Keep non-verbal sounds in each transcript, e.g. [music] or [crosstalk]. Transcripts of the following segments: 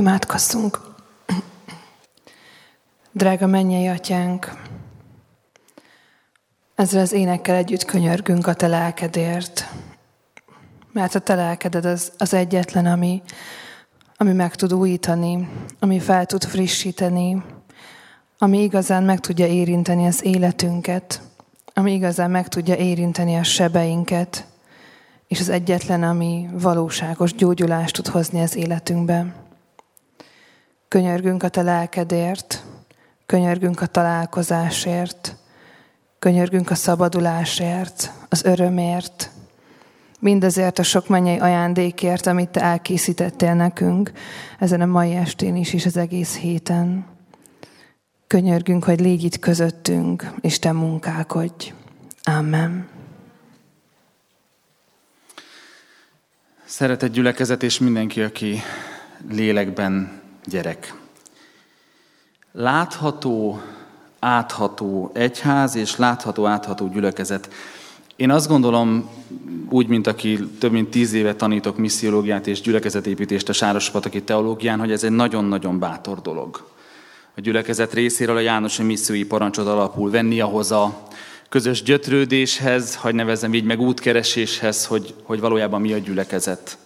Imádkozzunk. Drága mennyei atyánk, ezzel az énekkel együtt könyörgünk a te lelkedért, mert a te lelkeded az, az egyetlen, ami, ami meg tud újítani, ami fel tud frissíteni, ami igazán meg tudja érinteni az életünket, ami igazán meg tudja érinteni a sebeinket, és az egyetlen, ami valóságos gyógyulást tud hozni az életünkbe. Könyörgünk a te lelkedért, könyörgünk a találkozásért, könyörgünk a szabadulásért, az örömért, mindazért a sok mennyei ajándékért, amit te elkészítettél nekünk ezen a mai estén is, és az egész héten. Könyörgünk, hogy légy itt közöttünk, és te munkálkodj. Amen. Szeretett gyülekezet és mindenki, aki lélekben gyerek. Látható, átható egyház és látható, átható gyülekezet. Én azt gondolom, úgy, mint aki több mint tíz éve tanítok missziológiát és gyülekezetépítést a Sárospataki teológián, hogy ez egy nagyon-nagyon bátor dolog. A gyülekezet részéről a Jánosi missziói parancsot alapul venni ahhoz a közös gyötrődéshez, hogy nevezem így meg útkereséshez, hogy, hogy valójában mi a gyülekezet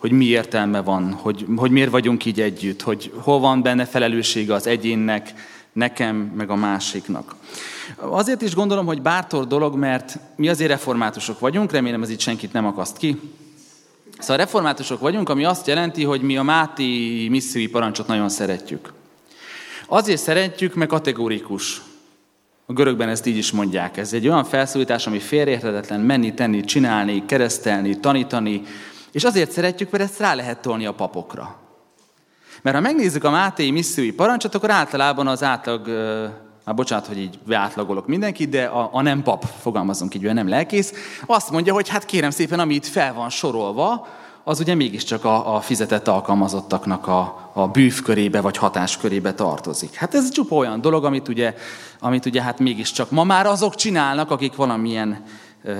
hogy mi értelme van, hogy, hogy miért vagyunk így együtt, hogy hol van benne felelőssége az egyénnek, nekem, meg a másiknak. Azért is gondolom, hogy bátor dolog, mert mi azért reformátusok vagyunk, remélem ez itt senkit nem akaszt ki. Szóval reformátusok vagyunk, ami azt jelenti, hogy mi a Máti missziói parancsot nagyon szeretjük. Azért szeretjük, mert kategórikus. A görögben ezt így is mondják. Ez egy olyan felszólítás, ami félreérthetetlen menni, tenni, csinálni, keresztelni, tanítani, és azért szeretjük, mert ezt rá lehet tolni a papokra. Mert ha megnézzük a Máté missziói parancsot, akkor általában az átlag, hát bocsánat, hogy így átlagolok mindenkit, de a, a nem pap, fogalmazunk így, ő nem lelkész, azt mondja, hogy hát kérem szépen, ami itt fel van sorolva, az ugye mégiscsak a, a fizetett alkalmazottaknak a, a bűvkörébe vagy hatáskörébe tartozik. Hát ez csupa olyan dolog, amit ugye, amit ugye hát mégiscsak ma már azok csinálnak, akik valamilyen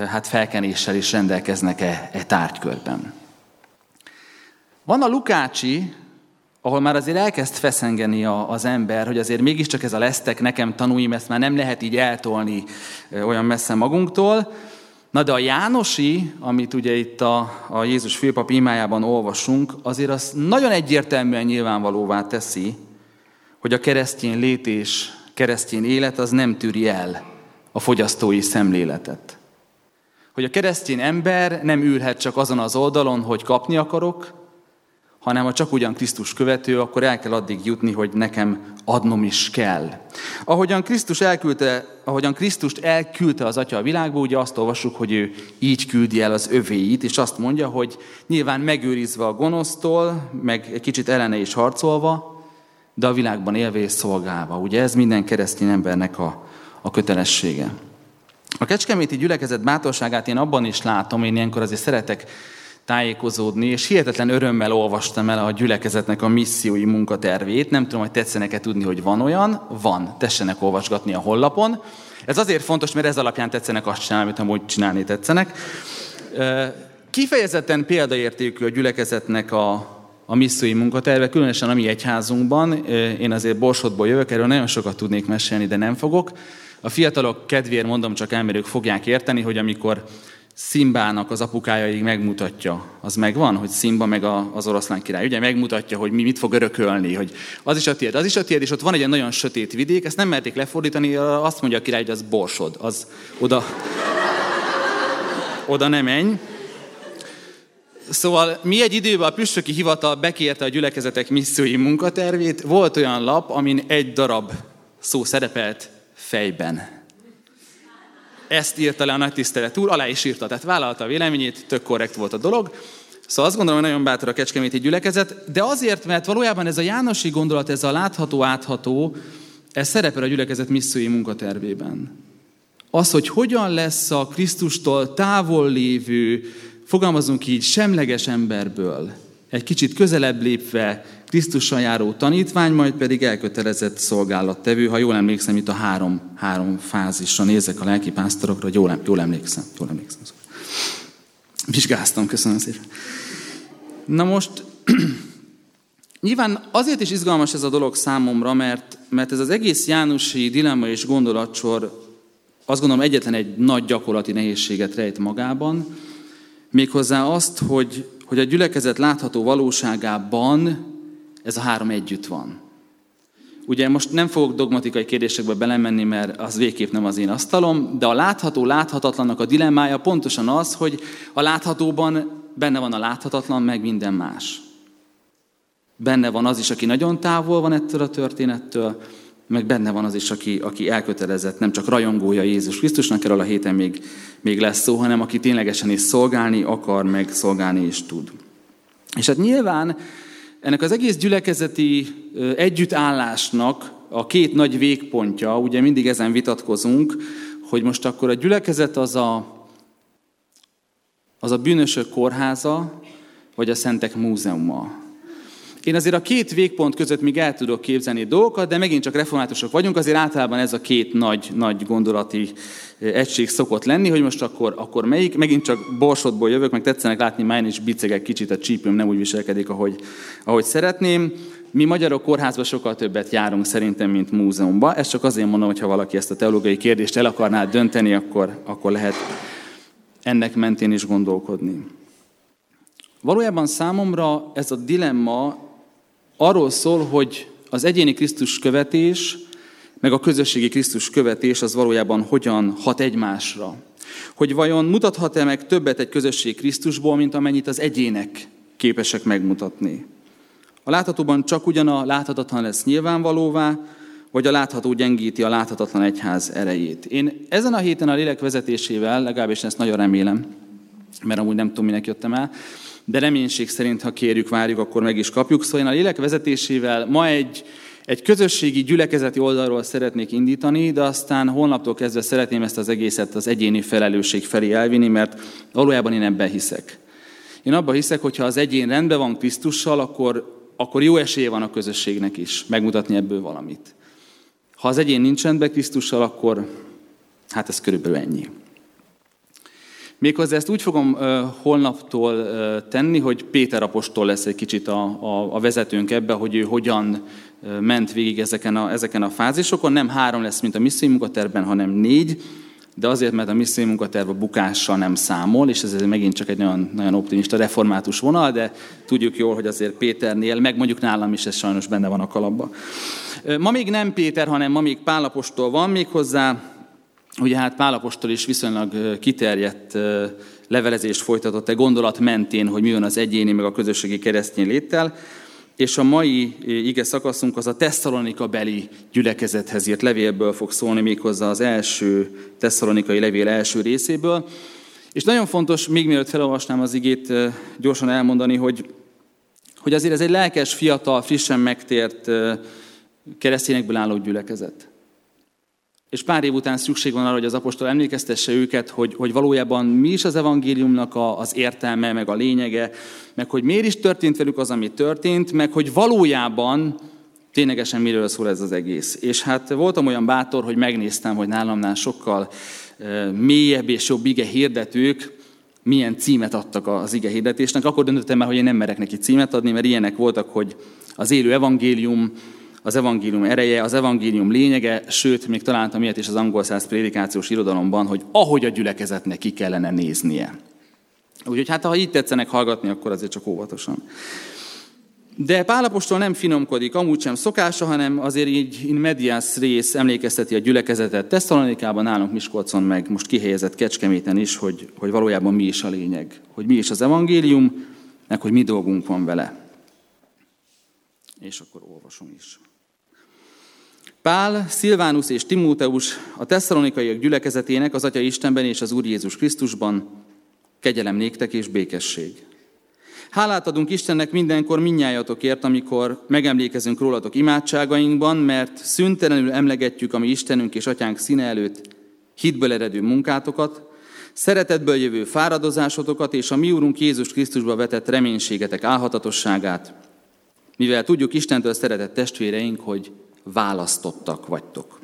hát felkenéssel is rendelkeznek e, e tárgykörben. Van a Lukácsi, ahol már azért elkezd feszengeni az ember, hogy azért mégiscsak ez a lesztek nekem tanúim, ezt már nem lehet így eltolni olyan messze magunktól. Na de a Jánosi, amit ugye itt a, a Jézus főpap imájában olvasunk, azért az nagyon egyértelműen nyilvánvalóvá teszi, hogy a keresztény lét és keresztény élet az nem tűri el a fogyasztói szemléletet. Hogy a keresztény ember nem ülhet csak azon az oldalon, hogy kapni akarok, hanem ha csak ugyan Krisztus követő, akkor el kell addig jutni, hogy nekem adnom is kell. Ahogyan Krisztus elküldte, ahogyan Krisztust elküldte az Atya a világba, ugye azt olvassuk, hogy ő így küldi el az övéit, és azt mondja, hogy nyilván megőrizve a gonosztól, meg egy kicsit ellene is harcolva, de a világban élve és szolgálva. Ugye ez minden keresztény embernek a, a kötelessége. A kecskeméti gyülekezet bátorságát én abban is látom, én ilyenkor azért szeretek tájékozódni, és hihetetlen örömmel olvastam el a gyülekezetnek a missziói munkatervét. Nem tudom, hogy tetszenek-e tudni, hogy van olyan. Van, tessenek olvasgatni a hollapon. Ez azért fontos, mert ez alapján tetszenek azt csinálni, amit amúgy csinálni tetszenek. Kifejezetten példaértékű a gyülekezetnek a, a missziói munkaterve, különösen a mi egyházunkban. Én azért Borsodból jövök, erről nagyon sokat tudnék mesélni, de nem fogok. A fiatalok kedvéért mondom, csak elmerők fogják érteni, hogy amikor Szimbának az apukája megmutatja, az megvan, hogy Szimba meg a, az oroszlán király. Ugye megmutatja, hogy mi mit fog örökölni, hogy az is a tiéd, az is a tiéd, és ott van egy ilyen nagyon sötét vidék, ezt nem merték lefordítani, azt mondja a király, hogy az borsod, az oda, oda nem menj. Szóval mi egy időben a püspöki hivatal bekérte a gyülekezetek missziói munkatervét, volt olyan lap, amin egy darab szó szerepelt fejben ezt írta le a nagy tisztelet úr, alá is írta, tehát vállalta a véleményét, tök korrekt volt a dolog. Szóval azt gondolom, hogy nagyon bátor a kecskeméti gyülekezet, de azért, mert valójában ez a Jánosi gondolat, ez a látható, átható, ez szerepel a gyülekezet missziói munkatervében. Az, hogy hogyan lesz a Krisztustól távol lévő, fogalmazunk így, semleges emberből, egy kicsit közelebb lépve Krisztussal járó tanítvány, majd pedig elkötelezett szolgálattevő. Ha jól emlékszem, itt a három, három fázisra nézek a lelki pásztorokra, jól, jól emlékszem. Jól emlékszem. Vizsgáztam, köszönöm szépen. Na most, [clears throat] Nyilván azért is izgalmas ez a dolog számomra, mert, mert ez az egész Jánosi dilemma és gondolatsor azt gondolom egyetlen egy nagy gyakorlati nehézséget rejt magában, méghozzá azt, hogy, hogy a gyülekezet látható valóságában ez a három együtt van. Ugye most nem fogok dogmatikai kérdésekbe belemenni, mert az végképp nem az én asztalom, de a látható láthatatlannak a dilemmája pontosan az, hogy a láthatóban benne van a láthatatlan, meg minden más. Benne van az is, aki nagyon távol van ettől a történettől, meg benne van az is, aki, aki elkötelezett, nem csak rajongója Jézus Krisztusnak, erről a héten még, még lesz szó, hanem aki ténylegesen is szolgálni akar, meg szolgálni is tud. És hát nyilván ennek az egész gyülekezeti együttállásnak a két nagy végpontja, ugye mindig ezen vitatkozunk, hogy most akkor a gyülekezet az a, az a bűnösök kórháza, vagy a szentek múzeuma. Én azért a két végpont között még el tudok képzelni dolgokat, de megint csak reformátusok vagyunk, azért általában ez a két nagy, nagy gondolati egység szokott lenni, hogy most akkor, akkor melyik. Megint csak borsodból jövök, meg tetszenek látni, már is bicegek kicsit, a csípőm nem úgy viselkedik, ahogy, ahogy szeretném. Mi magyarok kórházba sokkal többet járunk szerintem, mint múzeumba. Ezt csak azért mondom, hogy ha valaki ezt a teológiai kérdést el akarná dönteni, akkor, akkor lehet ennek mentén is gondolkodni. Valójában számomra ez a dilemma arról szól, hogy az egyéni Krisztus követés, meg a közösségi Krisztus követés az valójában hogyan hat egymásra. Hogy vajon mutathat-e meg többet egy közösség Krisztusból, mint amennyit az egyének képesek megmutatni. A láthatóban csak ugyan a láthatatlan lesz nyilvánvalóvá, vagy a látható gyengíti a láthatatlan egyház erejét. Én ezen a héten a lélek vezetésével, legalábbis ezt nagyon remélem, mert amúgy nem tudom, minek jöttem el, de reménység szerint, ha kérjük, várjuk, akkor meg is kapjuk. Szóval én a lélek vezetésével ma egy, egy közösségi gyülekezeti oldalról szeretnék indítani, de aztán holnaptól kezdve szeretném ezt az egészet az egyéni felelősség felé elvinni, mert valójában én ebben hiszek. Én abban hiszek, hogy ha az egyén rendben van Krisztussal, akkor, akkor jó esélye van a közösségnek is megmutatni ebből valamit. Ha az egyén nincs rendben Krisztussal, akkor hát ez körülbelül ennyi. Méghozzá ezt úgy fogom holnaptól tenni, hogy Péter apostol lesz egy kicsit a, a, a vezetőnk ebbe, hogy ő hogyan ment végig ezeken a, ezeken a fázisokon. Nem három lesz, mint a missziói munkatervben, hanem négy, de azért, mert a missziói munkaterv a bukással nem számol, és ez megint csak egy nagyon, nagyon optimista, református vonal, de tudjuk jól, hogy azért Péternél, meg mondjuk nálam is ez sajnos benne van a kalapba. Ma még nem Péter, hanem ma még Pálapostól van, méghozzá Ugye hát Pálapostól is viszonylag kiterjedt levelezést folytatott egy gondolat mentén, hogy mi van az egyéni, meg a közösségi keresztény léttel, és a mai ige szakaszunk az a Tesszalonika beli gyülekezethez írt levélből fog szólni, méghozzá az első tesszalonikai levél első részéből. És nagyon fontos, még mielőtt felolvasnám az igét, gyorsan elmondani, hogy, hogy azért ez egy lelkes, fiatal, frissen megtért keresztényekből álló gyülekezet. És pár év után szükség van arra, hogy az apostol emlékeztesse őket, hogy, hogy valójában mi is az evangéliumnak a, az értelme, meg a lényege, meg hogy miért is történt velük az, ami történt, meg hogy valójában ténylegesen miről szól ez az egész. És hát voltam olyan bátor, hogy megnéztem, hogy nálamnál sokkal mélyebb és jobb ige hirdetők milyen címet adtak az ige hirdetésnek. Akkor döntöttem el, hogy én nem merek neki címet adni, mert ilyenek voltak, hogy az élő evangélium, az evangélium ereje, az evangélium lényege, sőt, még találtam ilyet is az angol száz prédikációs irodalomban, hogy ahogy a gyülekezetnek ki kellene néznie. Úgyhogy hát, ha így tetszenek hallgatni, akkor azért csak óvatosan. De Pálapostól nem finomkodik, amúgy sem szokása, hanem azért így in medias rész emlékezteti a gyülekezetet Tesszalonikában, nálunk Miskolcon, meg most kihelyezett Kecskeméten is, hogy, hogy valójában mi is a lényeg. Hogy mi is az evangélium, meg hogy mi dolgunk van vele. És akkor olvasom is. Pál, Szilvánus és Timóteus, a tesszalonikaiak gyülekezetének az Atya Istenben és az Úr Jézus Krisztusban, kegyelem néktek és békesség. Hálát adunk Istennek mindenkor minnyájatokért, amikor megemlékezünk rólatok imádságainkban, mert szüntelenül emlegetjük a mi Istenünk és Atyánk színe előtt hitből eredő munkátokat, szeretetből jövő fáradozásotokat és a mi Úrunk Jézus Krisztusba vetett reménységetek álhatatosságát, mivel tudjuk Istentől szeretett testvéreink, hogy választottak vagytok.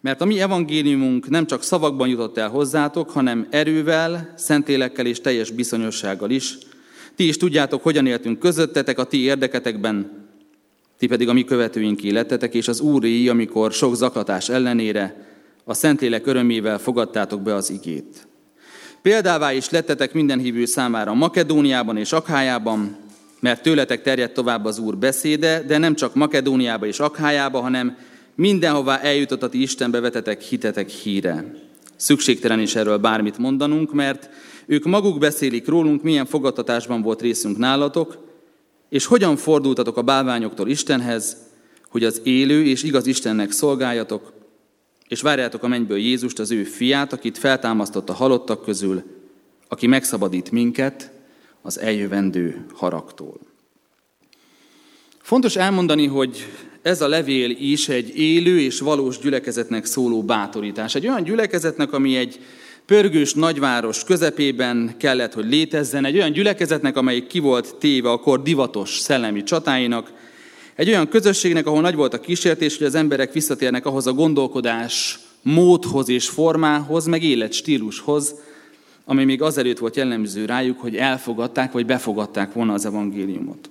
Mert a mi evangéliumunk nem csak szavakban jutott el hozzátok, hanem erővel, szentélekkel és teljes bizonyossággal is, Ti is tudjátok, hogyan éltünk közöttetek a ti érdeketekben, ti pedig a mi követőink életetek, és az Úri, amikor sok zaklatás ellenére a Szentlélek örömével fogadtátok be az igét. Példává is lettetek minden hívő számára Makedóniában és Akhájában, mert tőletek terjedt tovább az Úr beszéde, de nem csak Makedóniába és Akhájába, hanem mindenhová eljutott a ti Istenbe vetetek hitetek híre. Szükségtelen is erről bármit mondanunk, mert ők maguk beszélik rólunk, milyen fogadtatásban volt részünk nálatok, és hogyan fordultatok a bálványoktól Istenhez, hogy az élő és igaz Istennek szolgáljatok, és várjátok a mennyből Jézust, az ő fiát, akit feltámasztott a halottak közül, aki megszabadít minket az eljövendő haragtól. Fontos elmondani, hogy ez a levél is egy élő és valós gyülekezetnek szóló bátorítás. Egy olyan gyülekezetnek, ami egy pörgős nagyváros közepében kellett, hogy létezzen, egy olyan gyülekezetnek, amelyik ki volt téve akkor divatos szellemi csatáinak, egy olyan közösségnek, ahol nagy volt a kísértés, hogy az emberek visszatérnek ahhoz a gondolkodás módhoz és formához, meg életstílushoz, ami még azelőtt volt jellemző rájuk, hogy elfogadták vagy befogadták volna az evangéliumot.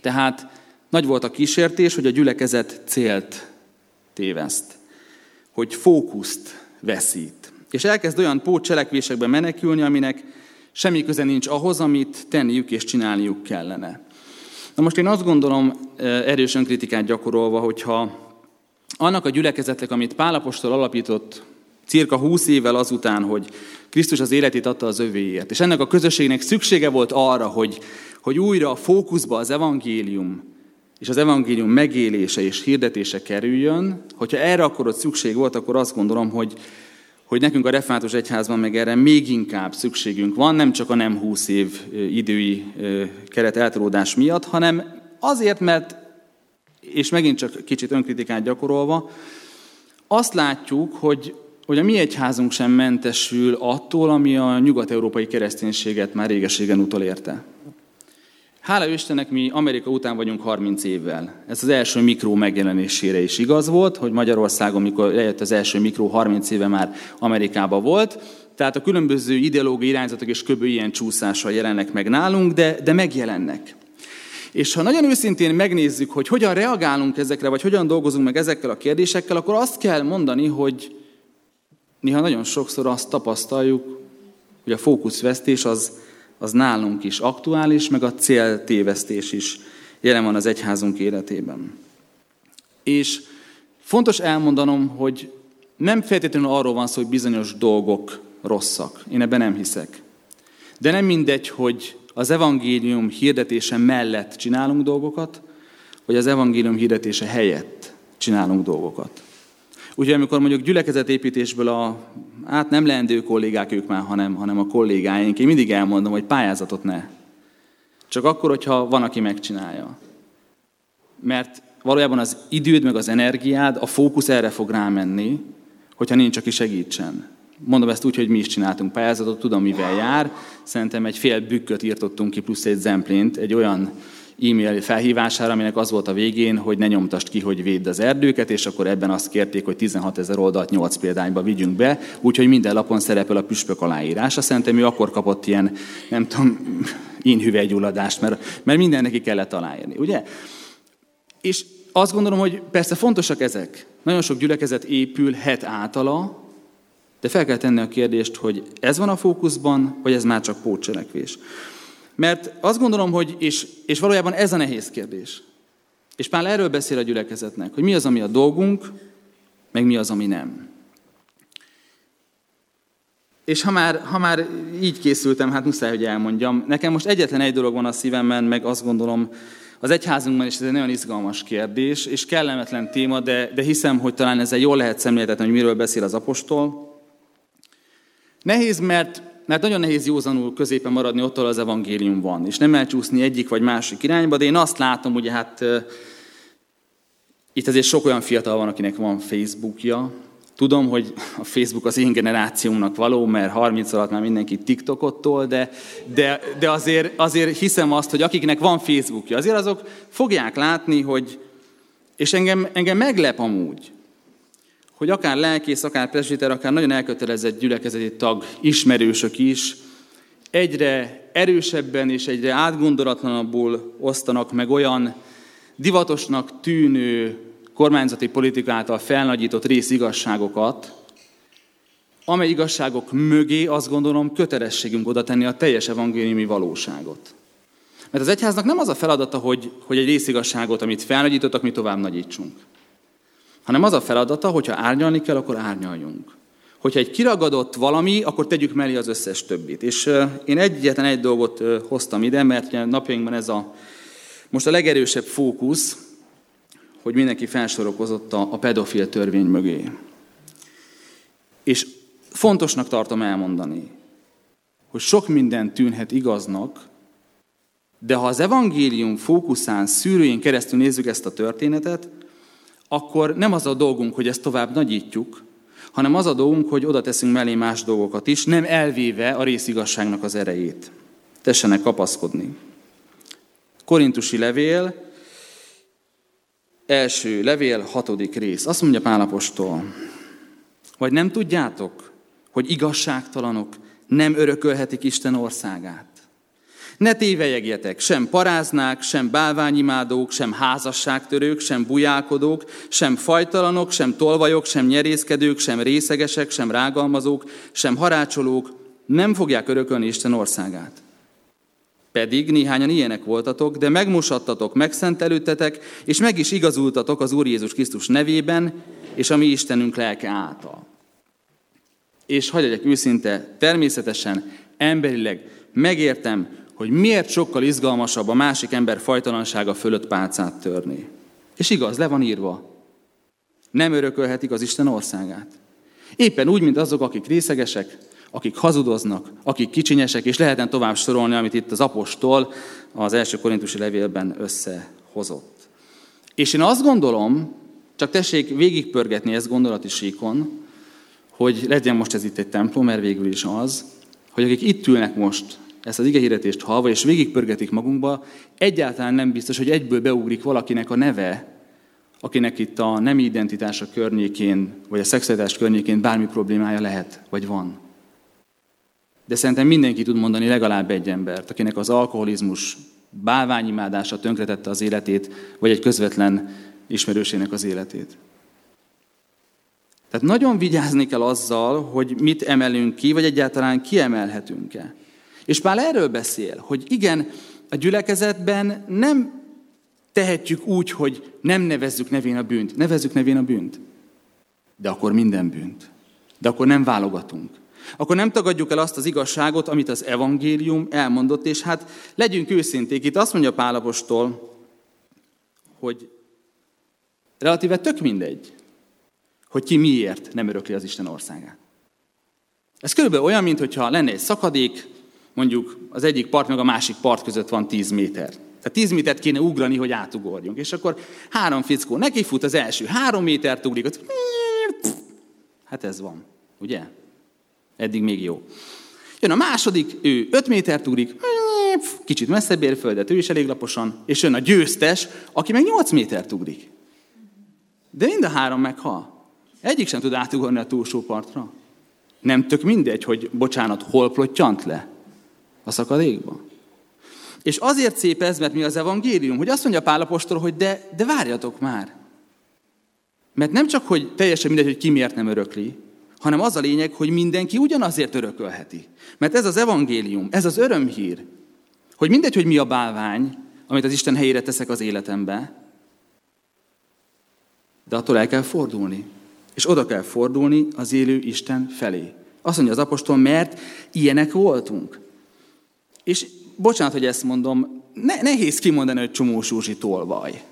Tehát nagy volt a kísértés, hogy a gyülekezet célt téveszt, hogy fókuszt veszít. És elkezd olyan pótcselekvésekbe menekülni, aminek semmi köze nincs ahhoz, amit tenniük és csinálniuk kellene. Na most én azt gondolom, erősen kritikát gyakorolva, hogyha annak a gyülekezetnek, amit Pálapostól alapított cirka 20 évvel azután, hogy Krisztus az életét adta az övéért, és ennek a közösségnek szüksége volt arra, hogy, hogy újra a fókuszba az evangélium, és az evangélium megélése és hirdetése kerüljön, hogyha erre akkor ott szükség volt, akkor azt gondolom, hogy, hogy nekünk a református egyházban meg erre még inkább szükségünk van, nem csak a nem 20 év idői keret eltolódás miatt, hanem azért, mert, és megint csak kicsit önkritikát gyakorolva, azt látjuk, hogy, hogy a mi egyházunk sem mentesül attól, ami a nyugat-európai kereszténységet már régeségen utolérte. Hála Istennek mi Amerika után vagyunk 30 évvel. Ez az első mikró megjelenésére is igaz volt, hogy Magyarországon, mikor lejött az első mikró, 30 éve már Amerikába volt. Tehát a különböző ideológiai irányzatok és köbő ilyen csúszással jelennek meg nálunk, de, de megjelennek. És ha nagyon őszintén megnézzük, hogy hogyan reagálunk ezekre, vagy hogyan dolgozunk meg ezekkel a kérdésekkel, akkor azt kell mondani, hogy néha nagyon sokszor azt tapasztaljuk, hogy a fókuszvesztés az, az nálunk is aktuális, meg a céltévesztés is jelen van az egyházunk életében. És fontos elmondanom, hogy nem feltétlenül arról van szó, hogy bizonyos dolgok rosszak. Én ebben nem hiszek. De nem mindegy, hogy az evangélium hirdetése mellett csinálunk dolgokat, vagy az evangélium hirdetése helyett csinálunk dolgokat. Úgyhogy amikor mondjuk gyülekezetépítésből a, hát nem leendő kollégák ők már, hanem, hanem a kollégáink, én mindig elmondom, hogy pályázatot ne. Csak akkor, hogyha van, aki megcsinálja. Mert valójában az időd, meg az energiád, a fókusz erre fog rámenni, hogyha nincs, aki segítsen. Mondom ezt úgy, hogy mi is csináltunk pályázatot, tudom, mivel jár. Szerintem egy fél bükköt írtottunk ki, plusz egy zemplént, egy olyan e-mail felhívására, aminek az volt a végén, hogy ne nyomtast ki, hogy védd az erdőket, és akkor ebben azt kérték, hogy 16 ezer oldalt 8 példányba vigyünk be, úgyhogy minden lapon szerepel a püspök aláírása. Szerintem ő akkor kapott ilyen, nem tudom, [laughs] inhüvelygyulladást, mert, mert minden neki kellett aláírni, ugye? És azt gondolom, hogy persze fontosak ezek. Nagyon sok gyülekezet épülhet általa, de fel kell tenni a kérdést, hogy ez van a fókuszban, vagy ez már csak pótcselekvés. Mert azt gondolom, hogy, és, és valójában ez a nehéz kérdés. És Pál erről beszél a gyülekezetnek, hogy mi az, ami a dolgunk, meg mi az, ami nem. És ha már, ha már így készültem, hát muszáj, hogy elmondjam. Nekem most egyetlen egy dolog van a szívemben, meg azt gondolom, az egyházunkban is ez egy nagyon izgalmas kérdés, és kellemetlen téma, de, de hiszem, hogy talán ezzel jól lehet szemléltetni, hogy miről beszél az apostol. Nehéz, mert, mert nagyon nehéz józanul középen maradni ott, ahol az evangélium van, és nem elcsúszni egyik vagy másik irányba, de én azt látom, hogy hát itt azért sok olyan fiatal van, akinek van Facebookja. Tudom, hogy a Facebook az én generációmnak való, mert 30 alatt már mindenki TikTokot de, de, de azért, azért hiszem azt, hogy akiknek van Facebookja, azért azok fogják látni, hogy, és engem, engem meglep amúgy, hogy akár lelkész, akár presbiter, akár nagyon elkötelezett gyülekezeti tag, ismerősök is egyre erősebben és egyre átgondolatlanabbul osztanak meg olyan divatosnak tűnő kormányzati politika által felnagyított részigazságokat, amely igazságok mögé azt gondolom kötelességünk oda tenni a teljes evangéliumi valóságot. Mert az egyháznak nem az a feladata, hogy, hogy egy részigazságot, amit felnagyítottak, mi tovább nagyítsunk. Hanem az a feladata, hogyha árnyalni kell, akkor árnyaljunk. Hogyha egy kiragadott valami, akkor tegyük mellé az összes többit. És én egyetlen egy dolgot hoztam ide, mert napjainkban ez a most a legerősebb fókusz, hogy mindenki felsorokozott a, a pedofil törvény mögé. És fontosnak tartom elmondani, hogy sok minden tűnhet igaznak, de ha az evangélium fókuszán, szűrőjén keresztül nézzük ezt a történetet, akkor nem az a dolgunk, hogy ezt tovább nagyítjuk, hanem az a dolgunk, hogy oda teszünk mellé más dolgokat is, nem elvéve a részigasságnak az erejét. Tessenek kapaszkodni. Korintusi levél, első levél, hatodik rész. Azt mondja Pálapostól, vagy nem tudjátok, hogy igazságtalanok nem örökölhetik Isten országát. Ne tévejegjetek, sem paráznák, sem bálványimádók, sem házasságtörők, sem bujálkodók, sem fajtalanok, sem tolvajok, sem nyerészkedők, sem részegesek, sem rágalmazók, sem harácsolók nem fogják örökölni Isten országát. Pedig néhányan ilyenek voltatok, de megmosattatok, megszentelődtetek, és meg is igazultatok az Úr Jézus Krisztus nevében, és a mi Istenünk lelke által. És hagyj őszinte, természetesen, emberileg megértem, hogy miért sokkal izgalmasabb a másik ember fajtalansága fölött pálcát törni. És igaz, le van írva. Nem örökölhetik az Isten országát. Éppen úgy, mint azok, akik részegesek, akik hazudoznak, akik kicsinyesek, és lehetne tovább sorolni, amit itt az apostol az első korintusi levélben összehozott. És én azt gondolom, csak tessék végigpörgetni ezt gondolati síkon, hogy legyen most ez itt egy templom, mert végül is az, hogy akik itt ülnek most ezt az igehirdetést halva, és végigpörgetik magunkba, egyáltalán nem biztos, hogy egyből beugrik valakinek a neve, akinek itt a nem identitása környékén, vagy a szexualitás környékén bármi problémája lehet, vagy van. De szerintem mindenki tud mondani legalább egy embert, akinek az alkoholizmus bálványimádása tönkretette az életét, vagy egy közvetlen ismerősének az életét. Tehát nagyon vigyázni kell azzal, hogy mit emelünk ki, vagy egyáltalán kiemelhetünk-e. És Pál erről beszél, hogy igen, a gyülekezetben nem tehetjük úgy, hogy nem nevezzük nevén a bűnt. Nevezzük nevén a bűnt. De akkor minden bűnt. De akkor nem válogatunk. Akkor nem tagadjuk el azt az igazságot, amit az evangélium elmondott, és hát legyünk őszinték. Itt azt mondja Pálapostól, hogy relatíve tök mindegy, hogy ki miért nem örökli az Isten országát. Ez körülbelül olyan, mintha lenne egy szakadék, mondjuk az egyik part meg a másik part között van 10 méter. Tehát 10 métert kéne ugrani, hogy átugorjunk. És akkor három fickó neki fut az első, három métert ugrik, hát ez van, ugye? Eddig még jó. Jön a második, ő 5 métert ugrik, kicsit messzebb ér földet, ő is elég laposan, és jön a győztes, aki meg 8 métert ugrik. De mind a három meghal. Egyik sem tud átugorni a túlsó partra. Nem tök mindegy, hogy bocsánat, hol plottyant le a szakadékba. És azért szép ez, mert mi az evangélium, hogy azt mondja Pálapostól, hogy de, de várjatok már. Mert nem csak, hogy teljesen mindegy, hogy ki miért nem örökli, hanem az a lényeg, hogy mindenki ugyanazért örökölheti. Mert ez az evangélium, ez az örömhír, hogy mindegy, hogy mi a bálvány, amit az Isten helyére teszek az életembe, de attól el kell fordulni. És oda kell fordulni az élő Isten felé. Azt mondja az apostol, mert ilyenek voltunk. És bocsánat, hogy ezt mondom, ne, nehéz kimondani, hogy csomó Zsuzsi tolvaj.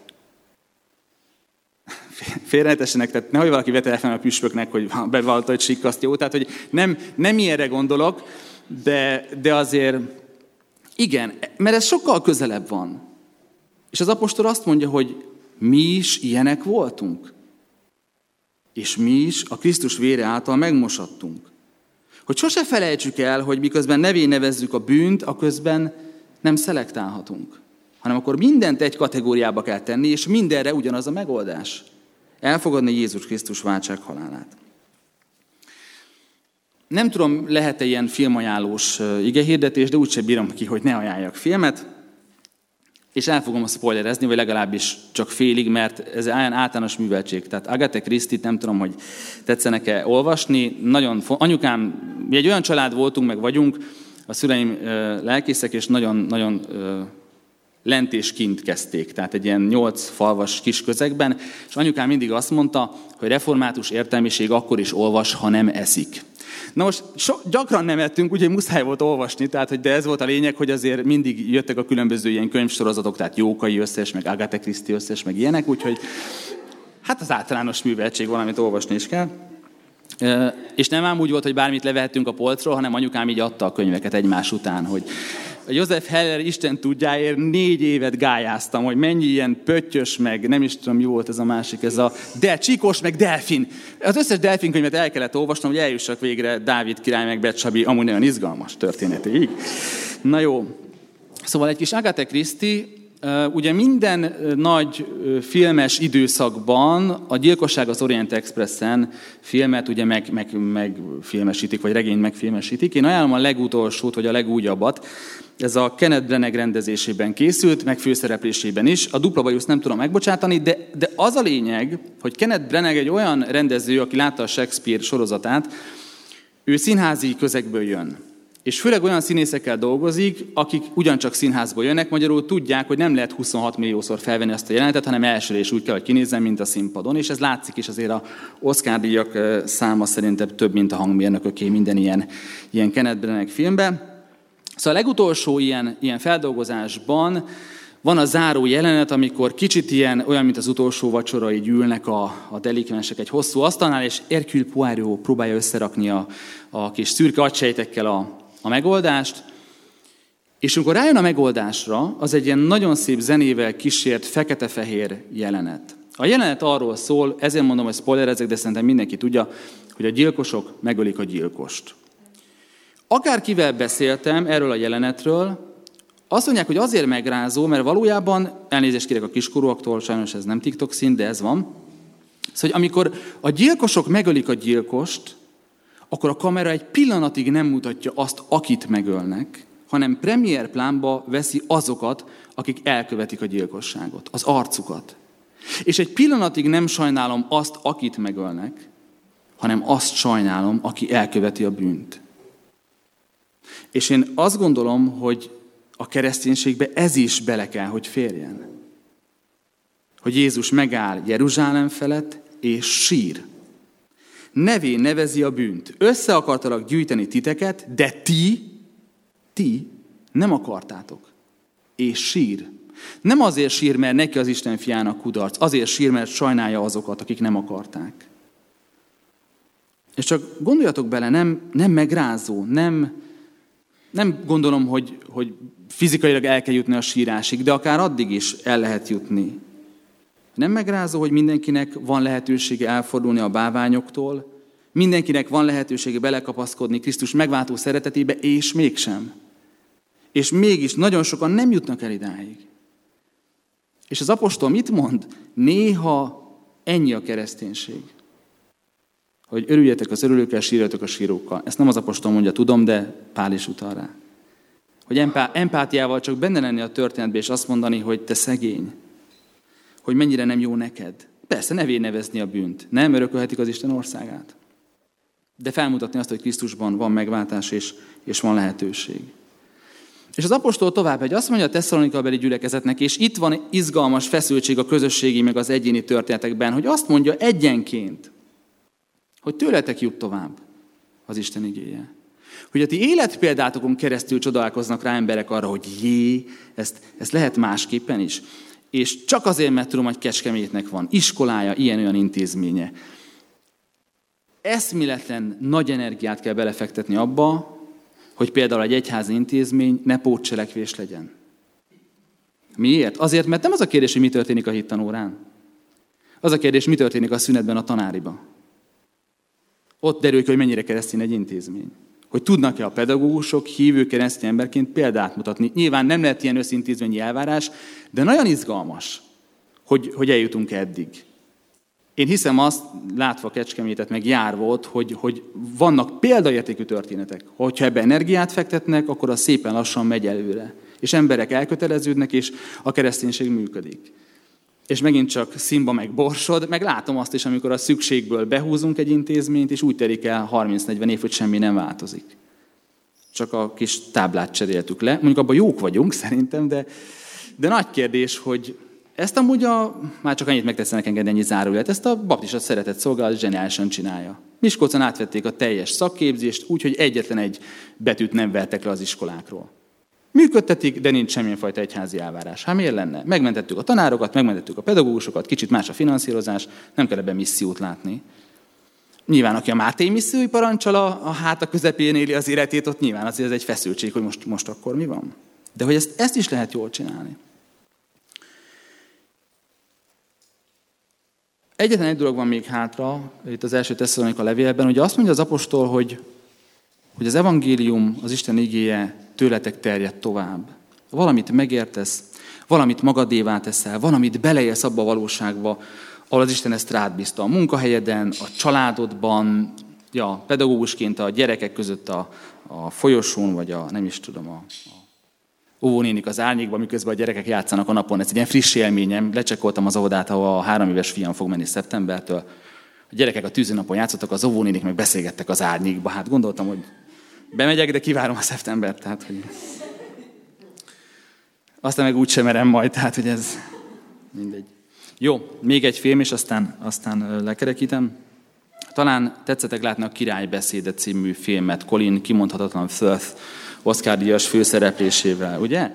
[laughs] Félrejtessenek, tehát nehogy valaki vete fel a püspöknek, hogy bevallta, hogy sikkaszt jó. Tehát, hogy nem, nem ilyenre gondolok, de, de azért igen, mert ez sokkal közelebb van. És az apostol azt mondja, hogy mi is ilyenek voltunk. És mi is a Krisztus vére által megmosattunk. Hogy sose felejtsük el, hogy miközben nevén nevezzük a bűnt, a közben nem szelektálhatunk. Hanem akkor mindent egy kategóriába kell tenni, és mindenre ugyanaz a megoldás. Elfogadni Jézus Krisztus váltság halálát. nem tudom, lehet-e ilyen filmajánlós igehirdetés, de úgyse bírom ki, hogy ne ajánljak filmet. És el fogom spoilerezni, vagy legalábbis csak félig, mert ez olyan általános műveltség. Tehát Agatha Christie-t nem tudom, hogy tetszenek-e olvasni. Nagyon, anyukám, mi egy olyan család voltunk, meg vagyunk, a szüleim lelkészek, és nagyon, nagyon lent és kint kezdték, tehát egy ilyen nyolc falvas kis közegben, és anyukám mindig azt mondta, hogy református értelmiség akkor is olvas, ha nem eszik. Na most so, gyakran nem ettünk, úgyhogy muszáj volt olvasni, tehát hogy de ez volt a lényeg, hogy azért mindig jöttek a különböző ilyen könyvsorozatok, tehát Jókai összes, meg Agatha Christie összes, meg ilyenek, úgyhogy hát az általános műveltség valamit olvasni is kell. És nem ám úgy volt, hogy bármit levehettünk a polcról, hanem anyukám így adta a könyveket egymás után, hogy a József Heller Isten tudjáért négy évet gályáztam, hogy mennyi ilyen pöttyös, meg nem is tudom, mi volt ez a másik, ez a de, csíkos, meg delfin. Az összes delfin könyvet el kellett olvasnom, hogy eljussak végre Dávid király, meg Becsabi, amúgy nagyon izgalmas történetéig. Na jó. Szóval egy kis Agatha Christie, Ugye minden nagy filmes időszakban a Gyilkosság az Orient Expressen filmet ugye meg, meg, megfilmesítik, vagy regényt megfilmesítik. Én ajánlom a legutolsót, vagy a legújabbat. Ez a Kenneth Branagh rendezésében készült, meg főszereplésében is. A dupla bajusz nem tudom megbocsátani, de, de az a lényeg, hogy Kenneth Branagh egy olyan rendező, aki látta a Shakespeare sorozatát, ő színházi közegből jön. És főleg olyan színészekkel dolgozik, akik ugyancsak színházból jönnek, magyarul tudják, hogy nem lehet 26 milliószor felvenni azt a jelenetet, hanem elsőre is úgy kell, hogy kinézzen, mint a színpadon. És ez látszik is azért a Oscar díjak száma szerintem több, mint a hangmérnököké minden ilyen, ilyen Kenneth Branagh filmben. Szóval a legutolsó ilyen, ilyen feldolgozásban van a záró jelenet, amikor kicsit ilyen, olyan, mint az utolsó vacsora, így ülnek a, a delikvensek egy hosszú asztalnál, és Hercule Poirot próbálja összerakni a, a kis szürke agysejtekkel a, a megoldást, és amikor rájön a megoldásra, az egy ilyen nagyon szép zenével kísért fekete-fehér jelenet. A jelenet arról szól, ezért mondom, hogy spoiler ezek, de szerintem mindenki tudja, hogy a gyilkosok megölik a gyilkost. Akárkivel beszéltem erről a jelenetről, azt mondják, hogy azért megrázó, mert valójában, elnézést kérek a kiskorúaktól, sajnos ez nem TikTok szín, de ez van. Szóval, hogy amikor a gyilkosok megölik a gyilkost, akkor a kamera egy pillanatig nem mutatja azt, akit megölnek, hanem premier plánba veszi azokat, akik elkövetik a gyilkosságot, az arcukat. És egy pillanatig nem sajnálom azt, akit megölnek, hanem azt sajnálom, aki elköveti a bűnt. És én azt gondolom, hogy a kereszténységbe ez is bele kell, hogy férjen. Hogy Jézus megáll Jeruzsálem felett, és sír. Nevé nevezi a bűnt. Össze akartalak gyűjteni titeket, de ti, ti nem akartátok. És sír. Nem azért sír, mert neki az Isten fiának kudarc, azért sír, mert sajnálja azokat, akik nem akarták. És csak gondoljatok bele, nem, nem megrázó, nem, nem gondolom, hogy, hogy fizikailag el kell jutni a sírásig, de akár addig is el lehet jutni. Nem megrázó, hogy mindenkinek van lehetősége elfordulni a báványoktól, mindenkinek van lehetősége belekapaszkodni Krisztus megváltó szeretetébe, és mégsem. És mégis nagyon sokan nem jutnak el idáig. És az apostol mit mond? Néha ennyi a kereszténység. Hogy örüljetek az örülőkkel, sírjatok a sírókkal. Ezt nem az apostol mondja, tudom, de Pál is utal rá. Hogy empátiával csak benne lenni a történetbe, és azt mondani, hogy te szegény, hogy mennyire nem jó neked. Persze, nevé nevezni a bűnt. Nem örökölhetik az Isten országát. De felmutatni azt, hogy Krisztusban van megváltás és, és van lehetőség. És az apostol tovább egy azt mondja a Tesszalonika beli gyülekezetnek, és itt van izgalmas feszültség a közösségi meg az egyéni történetekben, hogy azt mondja egyenként, hogy tőletek jut tovább az Isten igéje. Hogy a ti életpéldátokon keresztül csodálkoznak rá emberek arra, hogy jé, ezt, ezt lehet másképpen is. És csak azért, mert tudom, hogy Kecskemétnek van iskolája, ilyen-olyan intézménye. Eszméletlen nagy energiát kell belefektetni abba, hogy például egy egyházi intézmény ne pótcselekvés legyen. Miért? Azért, mert nem az a kérdés, hogy mi történik a hittanórán. Az a kérdés, mi történik a szünetben a tanáriba. Ott derül ki, hogy mennyire keresztény egy intézmény. Hogy tudnak-e a pedagógusok hívő keresztény emberként példát mutatni. Nyilván nem lehet ilyen összintézményi elvárás, de nagyon izgalmas, hogy, hogy eljutunk eddig. Én hiszem azt, látva Kecskemétet, meg jár volt, hogy, hogy vannak példaértékű történetek. Hogyha ebbe energiát fektetnek, akkor az szépen lassan megy előre. És emberek elköteleződnek, és a kereszténység működik. És megint csak szimba meg borsod, meg látom azt is, amikor a szükségből behúzunk egy intézményt, és úgy terik el 30-40 év, hogy semmi nem változik. Csak a kis táblát cseréltük le. Mondjuk abban jók vagyunk [laughs] szerintem, de, de nagy kérdés, hogy ezt amúgy a, már csak annyit megtetszenek engedni ennyi zárójelet, ezt a baptista szeretett szolgálat zseniálisan csinálja. Miskolcon átvették a teljes szakképzést, úgyhogy egyetlen egy betűt nem vettek le az iskolákról. Működtetik, de nincs semmilyen egyházi elvárás. Hát miért lenne? Megmentettük a tanárokat, megmentettük a pedagógusokat, kicsit más a finanszírozás, nem kell ebben missziót látni. Nyilván, aki a Máté missziói parancsal a, a hát a közepén éli az életét, ott nyilván azért ez egy feszültség, hogy most, most akkor mi van. De hogy ezt, ezt is lehet jól csinálni. Egyetlen egy dolog van még hátra, itt az első a levélben, hogy azt mondja az apostol, hogy, hogy az evangélium, az Isten igéje tőletek terjed tovább. Valamit megértesz, valamit magadévá teszel, valamit beleélsz abba a valóságba, ahol az Isten ezt rád bízta. A munkahelyeden, a családodban, ja, pedagógusként a gyerekek között a, a folyosón, vagy a, nem is tudom, a, a óvónénik az árnyékban, miközben a gyerekek játszanak a napon. Ez egy ilyen friss élményem. Lecsekoltam az óvodát, ahol a három éves fiam fog menni szeptembertől. A gyerekek a tűzinapon játszottak, az óvónénik meg beszélgettek az árnyékba. Hát gondoltam, hogy bemegyek, de kivárom a szeptembert. Tehát, hogy... Aztán meg úgy sem merem majd, tehát hogy ez mindegy. Jó, még egy film, és aztán, aztán lekerekítem. Talán tetszettek látni a Király beszéde című filmet, Colin kimondhatatlan Firth Oscar díjas főszereplésével, ugye?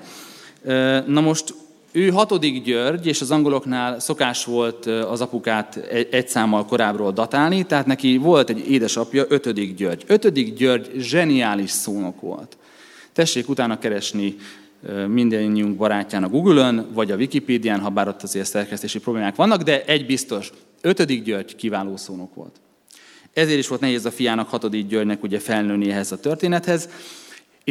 Na most ő hatodik György, és az angoloknál szokás volt az apukát egy számmal korábbról datálni, tehát neki volt egy édesapja, ötödik György. Ötödik György zseniális szónok volt. Tessék utána keresni mindennyiunk barátján a Google-ön, vagy a Wikipédián, ha bár ott azért szerkesztési problémák vannak, de egy biztos, ötödik György kiváló szónok volt. Ezért is volt nehéz a fiának, hatodik Györgynek ugye felnőni ehhez a történethez,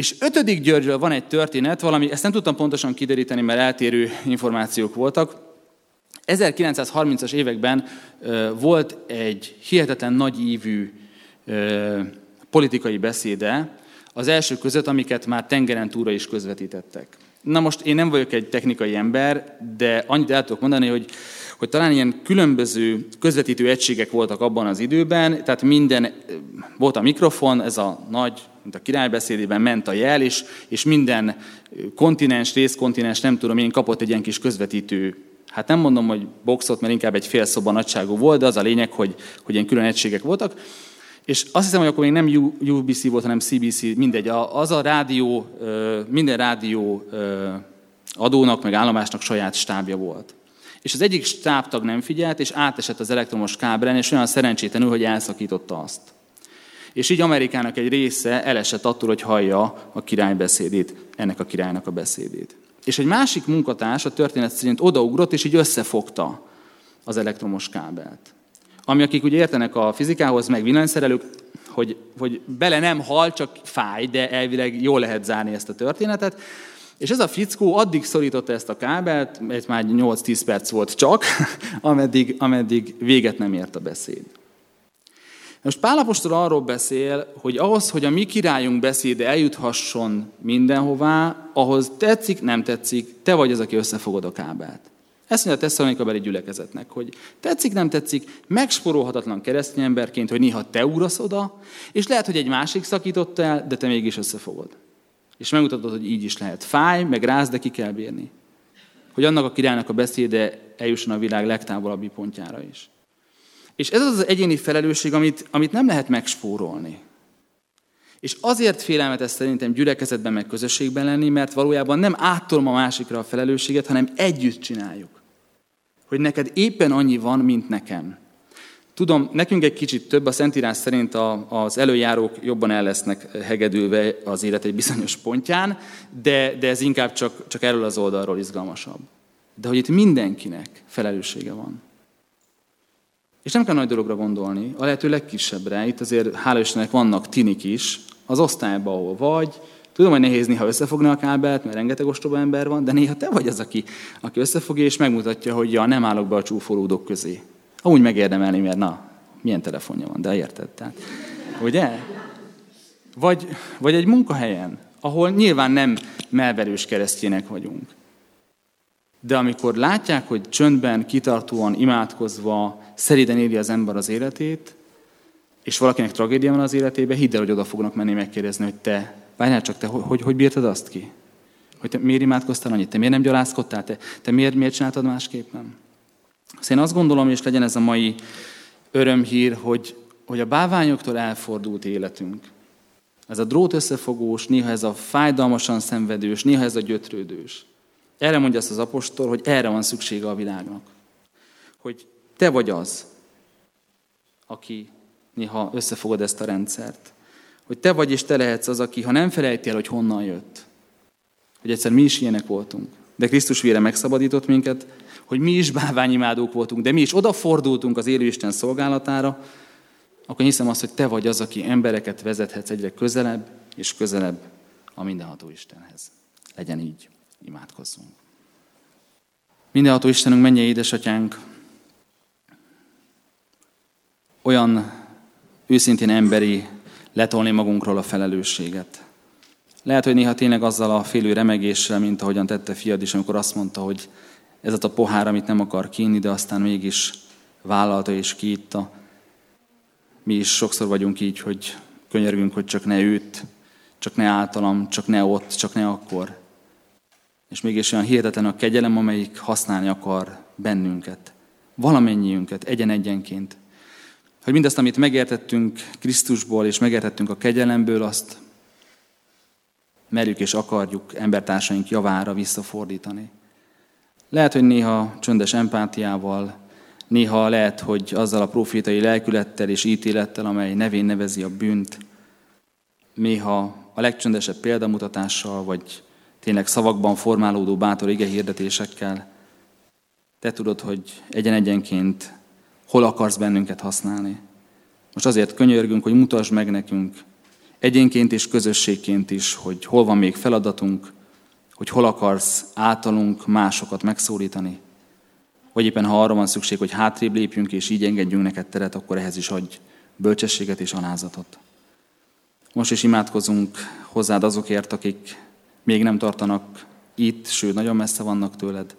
és ötödik Györgyről van egy történet, valami, ezt nem tudtam pontosan kideríteni, mert eltérő információk voltak. 1930-as években volt egy hihetetlen nagy ívű politikai beszéde, az első között, amiket már tengeren túra is közvetítettek. Na most én nem vagyok egy technikai ember, de annyit el tudok mondani, hogy, hogy talán ilyen különböző közvetítő egységek voltak abban az időben, tehát minden, volt a mikrofon, ez a nagy mint a királybeszédében ment a jel, és, és minden kontinens, részkontinens, nem tudom én, kapott egy ilyen kis közvetítő Hát nem mondom, hogy boxot, mert inkább egy fél szoba nagyságú volt, de az a lényeg, hogy, hogy ilyen külön egységek voltak. És azt hiszem, hogy akkor még nem UBC volt, hanem CBC, mindegy. Az a rádió, minden rádió adónak, meg állomásnak saját stábja volt. És az egyik stábtag nem figyelt, és átesett az elektromos kábelen, és olyan szerencsétlenül, hogy elszakította azt. És így Amerikának egy része elesett attól, hogy hallja a király beszédét, ennek a királynak a beszédét. És egy másik munkatárs a történet szerint odaugrott, és így összefogta az elektromos kábelt. Ami akik úgy értenek a fizikához, meg villanyszerelők, hogy, hogy bele nem hal, csak fáj, de elvileg jól lehet zárni ezt a történetet. És ez a fickó addig szorította ezt a kábelt, egy már 8-10 perc volt csak, [laughs] ameddig, ameddig véget nem ért a beszéd. Most Pálapostól arról beszél, hogy ahhoz, hogy a mi királyunk beszéde eljuthasson mindenhová, ahhoz tetszik, nem tetszik, te vagy az, aki összefogod a kábelt. Ezt mondja a Tesszalonika gyülekezetnek, hogy tetszik, nem tetszik, megsporolhatatlan keresztény emberként, hogy néha te ugrasz oda, és lehet, hogy egy másik szakította el, de te mégis összefogod. És megmutatod, hogy így is lehet. Fáj, meg ráz, de ki kell bírni. Hogy annak a királynak a beszéde eljusson a világ legtávolabbi pontjára is. És ez az az egyéni felelősség, amit, amit nem lehet megspórolni. És azért félelmetes szerintem gyülekezetben meg közösségben lenni, mert valójában nem áttolom a másikra a felelősséget, hanem együtt csináljuk. Hogy neked éppen annyi van, mint nekem. Tudom, nekünk egy kicsit több, a Szentírás szerint a, az előjárók jobban el lesznek hegedülve az élet egy bizonyos pontján, de, de ez inkább csak, csak erről az oldalról izgalmasabb. De hogy itt mindenkinek felelőssége van. És nem kell nagy dologra gondolni, a lehető legkisebbre. Itt azért, hála Istennek, vannak tinik is, az osztályban, ahol vagy. Tudom, hogy nehéz néha összefogni a kábelt, mert rengeteg ostoba ember van, de néha te vagy az, aki, aki összefogja és megmutatja, hogy ja, nem állok be a csúfolódok közé. Amúgy megérdemelni, mert na, milyen telefonja van, de érted? Tehát, ugye? Vagy, vagy egy munkahelyen, ahol nyilván nem melverős keresztjének vagyunk. De amikor látják, hogy csöndben, kitartóan, imádkozva, szeriden éli az ember az életét, és valakinek tragédia van az életében, hidd el, hogy oda fognak menni megkérdezni, hogy te, várjál csak, te hogy, hogy, hogy bírtad azt ki? Hogy te miért imádkoztál annyit? Te miért nem gyalázkodtál? Te, te miért, miért csináltad másképpen? Szóval én azt gondolom, és legyen ez a mai örömhír, hogy, hogy a báványoktól elfordult életünk. Ez a drót összefogós, néha ez a fájdalmasan szenvedős, néha ez a gyötrődős. Erre mondja azt az apostol, hogy erre van szüksége a világnak. Hogy te vagy az, aki néha összefogod ezt a rendszert. Hogy te vagy és te lehetsz az, aki, ha nem felejti el, hogy honnan jött, hogy egyszer mi is ilyenek voltunk, de Krisztus vére megszabadított minket, hogy mi is báványimádók voltunk, de mi is odafordultunk az élő szolgálatára, akkor hiszem azt, hogy te vagy az, aki embereket vezethetsz egyre közelebb és közelebb a mindenható Istenhez. Legyen így, imádkozzunk. Mindenható Istenünk, menje édesatyánk, olyan őszintén emberi letolni magunkról a felelősséget. Lehet, hogy néha tényleg azzal a félő remegéssel, mint ahogyan tette fiad is, amikor azt mondta, hogy ez a pohár, amit nem akar kínni, de aztán mégis vállalta és kiitta. Mi is sokszor vagyunk így, hogy könyörgünk, hogy csak ne őt, csak ne általam, csak ne ott, csak ne akkor. És mégis olyan hihetetlen a kegyelem, amelyik használni akar bennünket, valamennyiünket, egyen-egyenként. Hogy mindazt, amit megértettünk Krisztusból, és megértettünk a kegyelemből, azt merjük és akarjuk embertársaink javára visszafordítani. Lehet, hogy néha csöndes empátiával, néha lehet, hogy azzal a profétai lelkülettel és ítélettel, amely nevén nevezi a bűnt, néha a legcsöndesebb példamutatással, vagy tényleg szavakban formálódó bátor ige hirdetésekkel. Te tudod, hogy egyen-egyenként hol akarsz bennünket használni. Most azért könyörgünk, hogy mutasd meg nekünk, egyénként és közösségként is, hogy hol van még feladatunk, hogy hol akarsz általunk másokat megszólítani, vagy éppen ha arra van szükség, hogy hátrébb lépjünk és így engedjünk neked teret, akkor ehhez is adj bölcsességet és alázatot. Most is imádkozunk hozzád azokért, akik még nem tartanak itt, sőt, nagyon messze vannak tőled.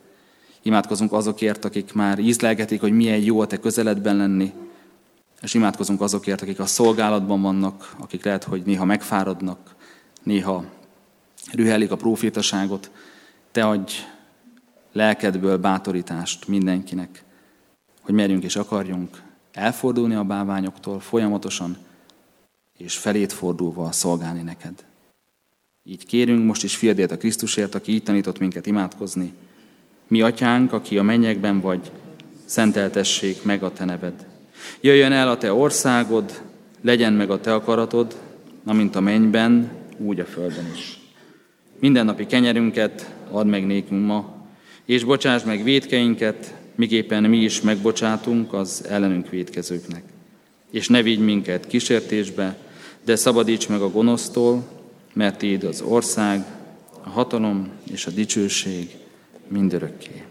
Imádkozunk azokért, akik már ízlelgetik, hogy milyen jó a te közeledben lenni, és imádkozunk azokért, akik a szolgálatban vannak, akik lehet, hogy néha megfáradnak, néha rühelik a profétaságot. Te adj lelkedből bátorítást mindenkinek, hogy merjünk és akarjunk elfordulni a báványoktól folyamatosan, és felét fordulva szolgálni neked. Így kérünk most is fiadért a Krisztusért, aki így tanított minket imádkozni. Mi atyánk, aki a mennyekben vagy, szenteltessék meg a te neved. Jöjjön el a te országod, legyen meg a te akaratod, amint a mennyben, úgy a földön is. Mindennapi kenyerünket add meg nékünk ma, és bocsáss meg védkeinket, miképpen mi is megbocsátunk az ellenünk védkezőknek. És ne vigy minket kísértésbe, de szabadíts meg a gonosztól, mert Téd az ország, a hatalom és a dicsőség mindörökké.